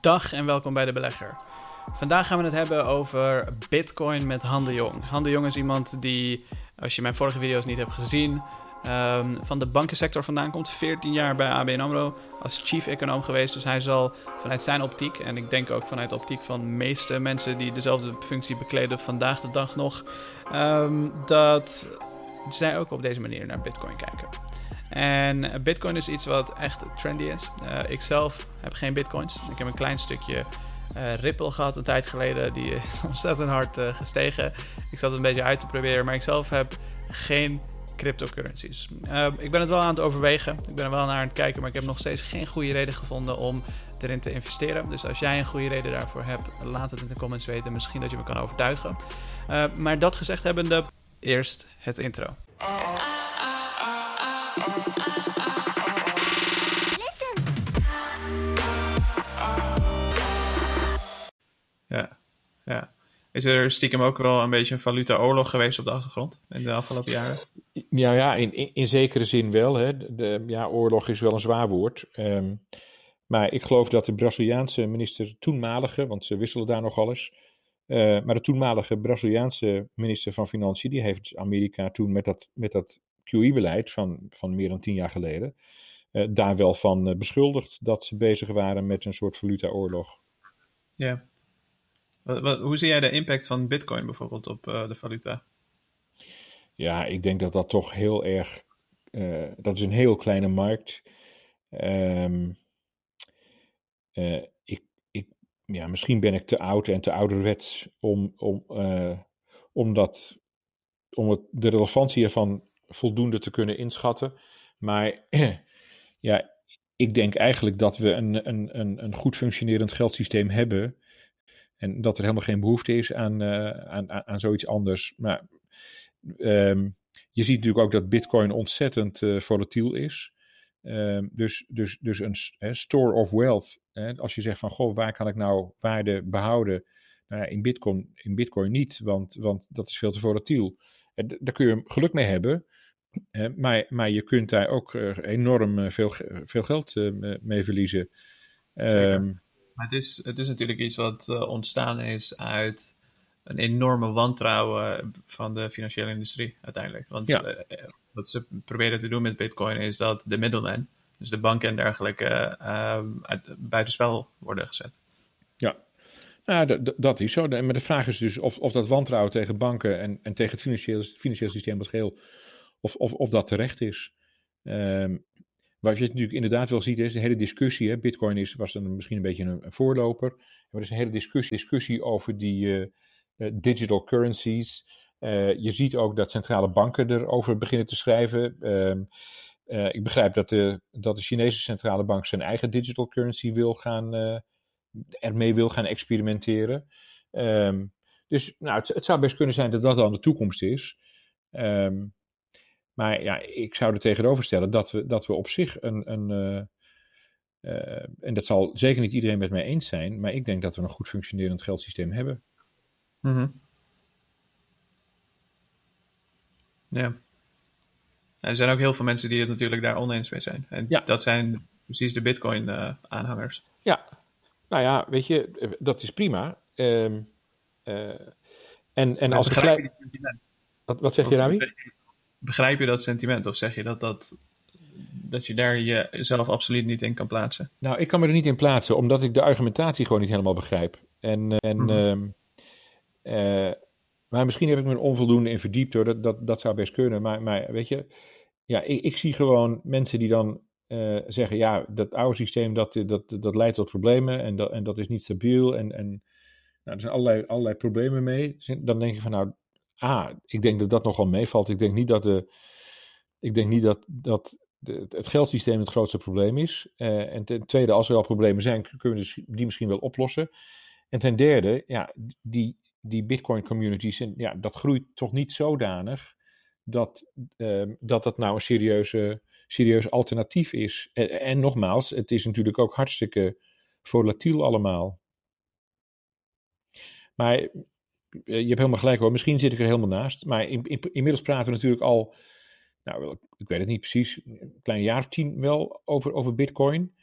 Dag en welkom bij de Belegger. Vandaag gaan we het hebben over Bitcoin met Han de Jong. Han de Jong is iemand die, als je mijn vorige video's niet hebt gezien, um, van de bankensector vandaan komt. 14 jaar bij ABN AMRO als chief econoom geweest. Dus hij zal vanuit zijn optiek, en ik denk ook vanuit de optiek van de meeste mensen die dezelfde functie bekleden vandaag de dag nog, um, dat zij ook op deze manier naar Bitcoin kijken. En Bitcoin is iets wat echt trendy is. Uh, ik zelf heb geen Bitcoins. Ik heb een klein stukje uh, Ripple gehad een tijd geleden. Die is ontzettend hard uh, gestegen. Ik zat het een beetje uit te proberen, maar ik zelf heb geen cryptocurrencies. ik ben het wel aan het overwegen. Ik ben er wel naar aan het kijken, maar ik heb nog steeds geen goede reden gevonden om erin te investeren. Dus als jij een goede reden daarvoor hebt, laat het in de comments weten. Misschien dat je me kan overtuigen. maar dat gezegd hebbende, eerst het intro. Ja, ja. Is er stiekem ook wel een beetje een valuta-oorlog geweest op de achtergrond in de afgelopen jaren? Ja, ja in, in, zekere zin wel. Hè. De, ja, oorlog is wel een zwaar woord. Um, maar ik geloof dat de Braziliaanse minister, toenmalige, want ze wisselen daar nog alles. Uh, maar de toenmalige Braziliaanse minister van Financiën, die heeft Amerika toen met dat, met dat QE-beleid van, van meer dan tien jaar geleden, uh, daar wel van uh, beschuldigd dat ze bezig waren met een soort valuta-oorlog. Ja. Wat, wat, hoe zie jij de impact van Bitcoin bijvoorbeeld op uh, de valuta? Ja, ik denk dat dat toch heel erg. Dat is een heel kleine markt. Um, uh, ik, ik, ja, misschien ben ik te oud en te ouderwets om, om, om, dat, om het, de relevantie ervan voldoende te kunnen inschatten. Maar ja, ik denk eigenlijk dat we een, een, een, een goed functionerend geldsysteem hebben. En dat er helemaal geen behoefte is aan, uh, aan, aan, zoiets anders. Maar um, je ziet natuurlijk ook dat Bitcoin ontzettend uh, volatiel is. Um, dus, dus, dus een store of wealth. Als je zegt van goh, waar kan ik nou waarde behouden? Nou, in, Bitcoin, in Bitcoin niet, want, want dat is veel te volatiel. En daar kun je geluk mee hebben. Maar, maar je kunt daar ook uh, enorm veel, veel geld mee verliezen. Um, maar het is, het is natuurlijk iets wat ontstaan is uit een enorme wantrouwen van de financiële industrie uiteindelijk. Want ja. wat ze proberen te doen met Bitcoin is dat de middlemen, dus de banken en dergelijke, uh, buitenspel worden gezet. Ja, nou, dat is zo. Maar de vraag is dus of, of dat wantrouwen tegen banken en, en tegen het financiële, financiële systeem als geheel, of, of, of dat terecht is. Um, wat je natuurlijk inderdaad wel ziet, is de hele discussie. Hè, Bitcoin is, was dan misschien een beetje een, voorloper. Maar er is een hele discussie, discussie over die uh, uh, digital currencies. Uh, je ziet ook dat centrale banken erover beginnen te schrijven. Ehm, ik begrijp dat de, dat de Chinese centrale bank zijn eigen digital currency wil gaan, ermee wil gaan experimenteren. Um, dus nou, het, het, zou best kunnen zijn dat dat dan de toekomst is. Um, maar ja, ik zou er tegenover stellen dat we, dat we op zich een. een uh, uh, en dat zal zeker niet iedereen met mij eens zijn, maar ik denk dat we een goed functionerend geldsysteem hebben. Mm -hmm. Ja. Er zijn ook heel veel mensen die het natuurlijk daar oneens mee zijn. En ja. dat zijn precies de Bitcoin-aanhangers. Uh, ja, nou ja, weet je, dat is prima. Um, en en als gelijk. Wat, wat zeg je, Rami? Begrijp je dat sentiment? Of zeg je dat, dat, dat je daar jezelf absoluut niet in kan plaatsen? Nou, ik kan me er niet in plaatsen, omdat ik de argumentatie gewoon niet helemaal begrijp. En, en, mm -hmm. uh, maar misschien heb ik me onvoldoende in verdiept hoor, dat, dat, dat zou best kunnen. Maar, maar weet je, ja, ik, ik zie gewoon mensen die dan uh, zeggen, ja, dat oude systeem dat, dat, dat leidt tot problemen en dat, en dat is niet stabiel. En, en nou, er zijn allerlei, allerlei problemen mee. Dan denk je van, nou, ah, ik denk dat dat nogal meevalt. Ik denk niet dat, de, ik denk niet dat, dat de, het geldsysteem het grootste probleem is. Uh, en ten tweede, als er al problemen zijn, kunnen we dus die misschien wel oplossen. En ten derde, ja, die, die Bitcoin communities, ja, dat groeit toch niet zodanig dat, uh, dat dat nou een serieuze, serieus alternatief is. En, en nogmaals, het is natuurlijk ook hartstikke volatiel allemaal. Maar je hebt helemaal gelijk hoor. Misschien zit ik er helemaal naast. Maar in, in, inmiddels praten we natuurlijk al, nou, ik weet het niet precies, een klein jaar of tien wel over, over Bitcoin.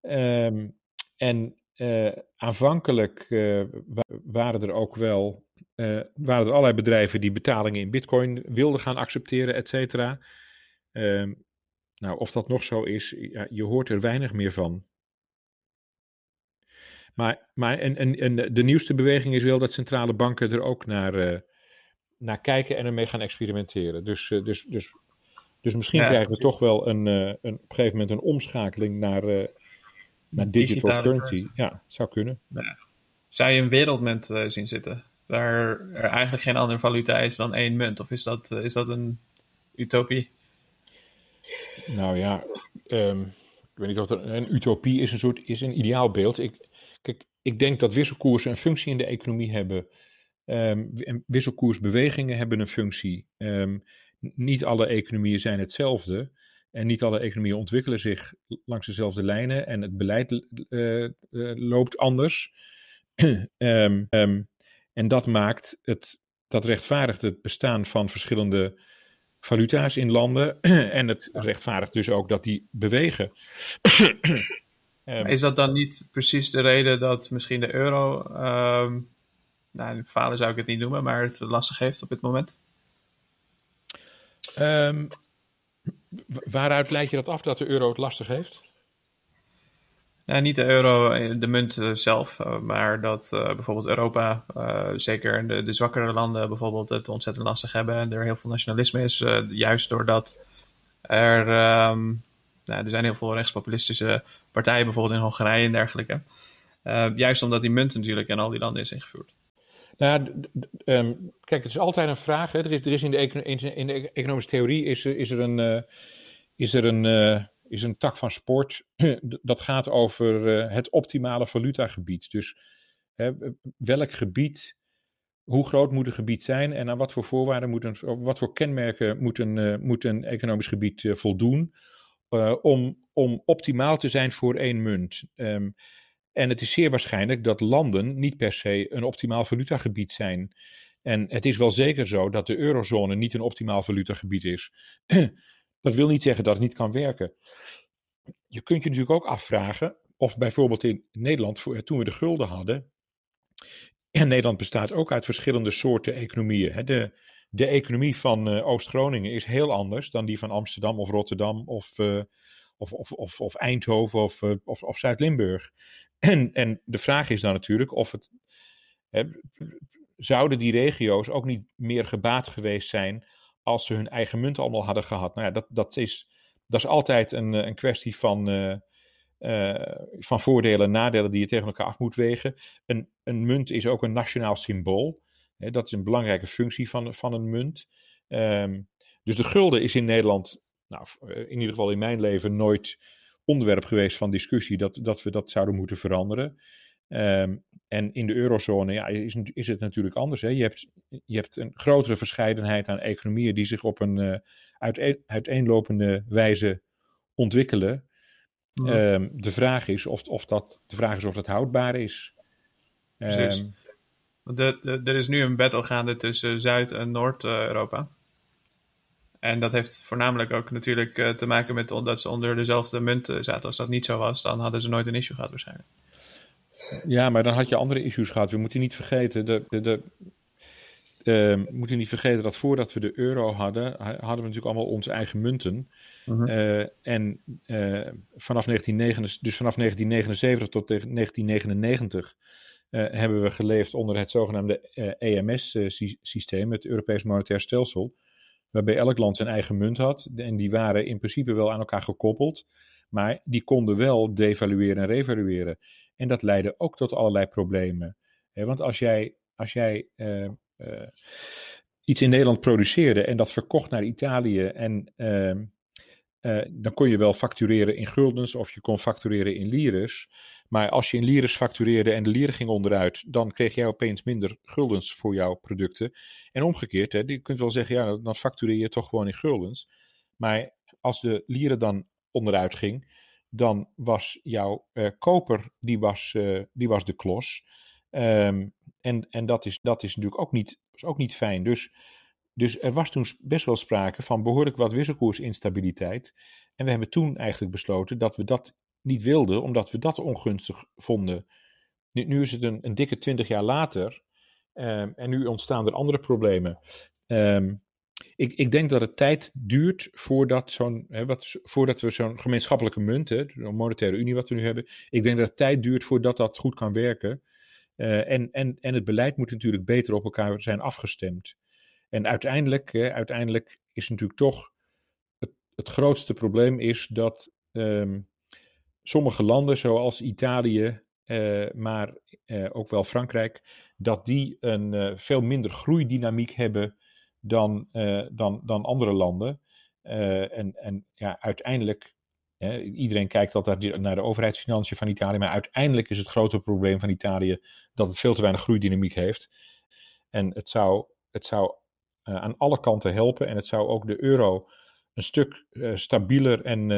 Um, en aanvankelijk waren er ook wel waren er allerlei bedrijven die betalingen in bitcoin wilden gaan accepteren, et cetera. Ehm, nou, of dat nog zo is, je hoort er weinig meer van. Maar, maar en, en, en de nieuwste beweging is wel dat centrale banken er ook naar, uh, naar kijken en ermee gaan experimenteren. Dus, uh, dus, dus, dus misschien ja, krijgen we toch wel een, uh, een, op een gegeven moment een omschakeling naar, naar digital currency. Ja, het zou kunnen. Ja. Zou je een wereldmunt zien zitten? Waar er eigenlijk geen andere valuta is dan één munt? Of is dat, is dat een utopie? Nou ja, um, ik weet niet of er een utopie is, een soort is een ideaalbeeld. Ik, ik denk dat wisselkoersen een functie in de economie hebben. Um, wisselkoersbewegingen hebben een functie. Um, niet alle economieën zijn hetzelfde. En niet alle economieën ontwikkelen zich langs dezelfde lijnen. En het beleid uh, uh, loopt anders. um, en dat maakt het, dat rechtvaardigt het bestaan van verschillende valuta's in landen. en het rechtvaardigt dus ook dat die bewegen. um, is dat dan niet precies de reden dat misschien de euro, um, nou, falen zou ik het niet noemen, maar het lastig heeft op dit moment? Um, waaruit leid je dat af dat de euro het lastig heeft? Nou, niet de euro, eh, de munt eh, zelf, eh, maar dat uh, bijvoorbeeld Europa, uh, zeker de, de zwakkere landen bijvoorbeeld, het ontzettend lastig hebben en er heel veel nationalisme is. Uh, juist doordat er, um, nou, er zijn heel veel rechtspopulistische partijen, bijvoorbeeld in Hongarije en dergelijke. juist omdat die munt natuurlijk in al die landen is ingevoerd. Nou, um, kijk, het is altijd een vraag. Hè. Er is, er is in, de in, de economische theorie is, is er een, is er een is een tak van sport. Dat gaat over het optimale valutagebied. Dus hè, welk gebied, hoe groot moet een gebied zijn en aan wat voor voorwaarden moet een, wat voor kenmerken moet een, moet een economisch gebied voldoen om, om optimaal te zijn voor één munt. Um, en het is zeer waarschijnlijk dat landen niet per se een optimaal valutagebied zijn. En het is wel zeker zo dat de eurozone niet een optimaal valutagebied is. Dat wil niet zeggen dat het niet kan werken. Je kunt je natuurlijk ook afvragen of bijvoorbeeld in Nederland, toen we de gulden hadden, en Nederland bestaat ook uit verschillende soorten economieën. De, de economie van uh, Oost-Groningen is heel anders dan die van Amsterdam of Rotterdam of, uh, of, of, of, of, Eindhoven of, uh, of, of Zuid-Limburg. En, en de vraag is dan natuurlijk of het. Hè, zouden die regio's ook niet meer gebaat geweest zijn als ze hun eigen munt allemaal hadden gehad. Nou ja, dat, dat, is, dat is altijd een, eh, een kwestie van, van voordelen en nadelen die je tegen elkaar af moet wegen. Een, een munt is ook een nationaal symbool. Dat is een belangrijke functie van, van een munt. Um, dus de gulden is in Nederland, nou, in ieder geval in mijn leven, nooit onderwerp geweest van discussie dat, dat we dat zouden moeten veranderen. Um, en in de eurozone ja, is, is het natuurlijk anders. Hè? Je, hebt, je hebt een grotere verscheidenheid aan economieën die zich op een uh, uiteen, uiteenlopende wijze ontwikkelen. Ja. Um, de, vraag is of, of dat, de vraag is of dat houdbaar is. Um, er is nu een battle gaande tussen Zuid- en Noord-Europa. En dat heeft voornamelijk ook natuurlijk uh, te maken met dat ze onder dezelfde munt zaten. Als dat niet zo was, dan hadden ze nooit een issue gehad waarschijnlijk. Ja, maar dan had je andere issues gehad. We moeten niet vergeten, de, de, de, uh, we moeten niet vergeten dat voordat we de euro hadden, hadden we natuurlijk allemaal onze eigen munten. Uh -huh. uh, en uh, vanaf, 1979, dus vanaf 1979 tot 1999 uh, hebben we geleefd onder het zogenaamde EMS-systeem, het Europees Monetair Stelsel, waarbij elk land zijn eigen munt had. En die waren in principe wel aan elkaar gekoppeld, maar die konden wel devalueren en revalueren. En dat leidde ook tot allerlei problemen. want als jij, als jij iets in Nederland produceerde en dat verkocht naar Italië, en, uh, dan kon je wel factureren in guldens of je kon factureren in lires. Maar als je in lires factureerde en de lieren ging onderuit, dan kreeg jij opeens minder guldens voor jouw producten. En omgekeerd, hè, je kunt wel zeggen, ja, dan factureer je toch gewoon in guldens. Maar als de lieren dan onderuit ging, dan was jouw uh, koper, die was, uh, die was de klos. Um, en en dat, is, dat is natuurlijk ook niet, was ook niet fijn. Dus, dus er was toen best wel sprake van behoorlijk wat wisselkoersinstabiliteit. En we hebben toen eigenlijk besloten dat we dat niet wilden, omdat we dat ongunstig vonden Nu, is het een, een dikke twintig jaar later ehm, en nu ontstaan er andere problemen. Ehm, ik, ik, denk dat het tijd duurt voordat, zo'n, voordat we zo'n gemeenschappelijke munt, hè, de monetaire unie wat we nu hebben, ik denk dat het tijd duurt voordat dat goed kan werken. Uh, en, en, en het beleid moet natuurlijk beter op elkaar zijn afgestemd. En uiteindelijk, uiteindelijk is natuurlijk toch het, het grootste probleem is dat um, sommige landen, zoals Italië, uh, maar uh, ook wel Frankrijk, dat die een veel minder groeidynamiek hebben dan, dan, dan andere landen. en, en ja, uiteindelijk iedereen kijkt altijd naar de overheidsfinanciën van Italië, maar uiteindelijk is het grote probleem van Italië dat het veel te weinig groeidynamiek heeft. En het zou, het zou aan alle kanten helpen en het zou ook de euro een stuk stabieler en,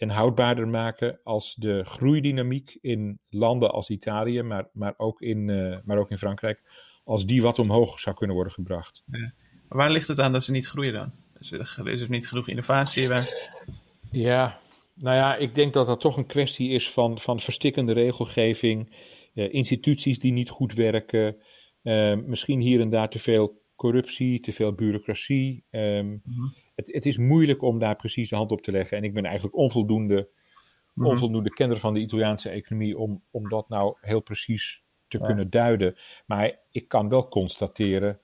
en houdbaarder maken als de groeidynamiek in landen als Italië, maar, maar, ook, in, maar ook in Frankrijk, als die wat omhoog zou kunnen worden gebracht. Ja. Waar ligt het aan dat ze niet groeien dan? Is er, is er niet genoeg innovatie? Waar... Ja, nou ja, ik denk dat dat toch een kwestie is van, van verstikkende regelgeving, uh, instituties die niet goed werken, uh, misschien hier en daar te veel corruptie, te veel bureaucratie. Um, mm-hmm. het, het, is moeilijk om daar precies de hand op te leggen. En ik ben eigenlijk onvoldoende, mm-hmm. onvoldoende kenner van de Italiaanse economie om, om dat nou heel precies te ja. kunnen duiden. Maar ik kan wel constateren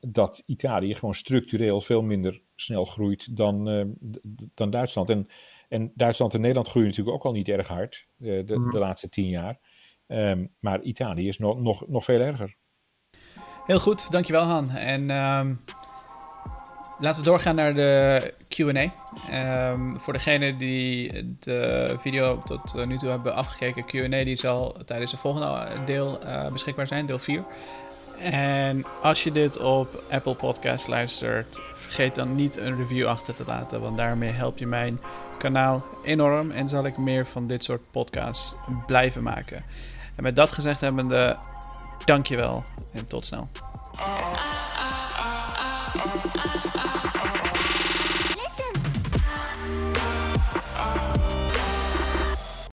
dat Italië gewoon structureel veel minder snel groeit dan, ehm, dan Duitsland. En en Duitsland en Nederland groeien natuurlijk ook al niet erg hard eh, de, de, de laatste tien jaar. Um, maar Italië is nog, nog, nog veel erger. Heel goed, dankjewel Han. En um, laten we doorgaan naar de Q&A. Um, voor degene die de video tot nu toe hebben afgekeken, Q&A die zal tijdens het volgende deel uh, beschikbaar zijn, deel 4. En als je dit op Apple Podcast luistert, vergeet dan niet een review achter te laten, want daarmee help je mijn kanaal enorm en zal ik meer van dit soort podcasts blijven maken. En met dat gezegd hebbende, dankjewel en tot snel.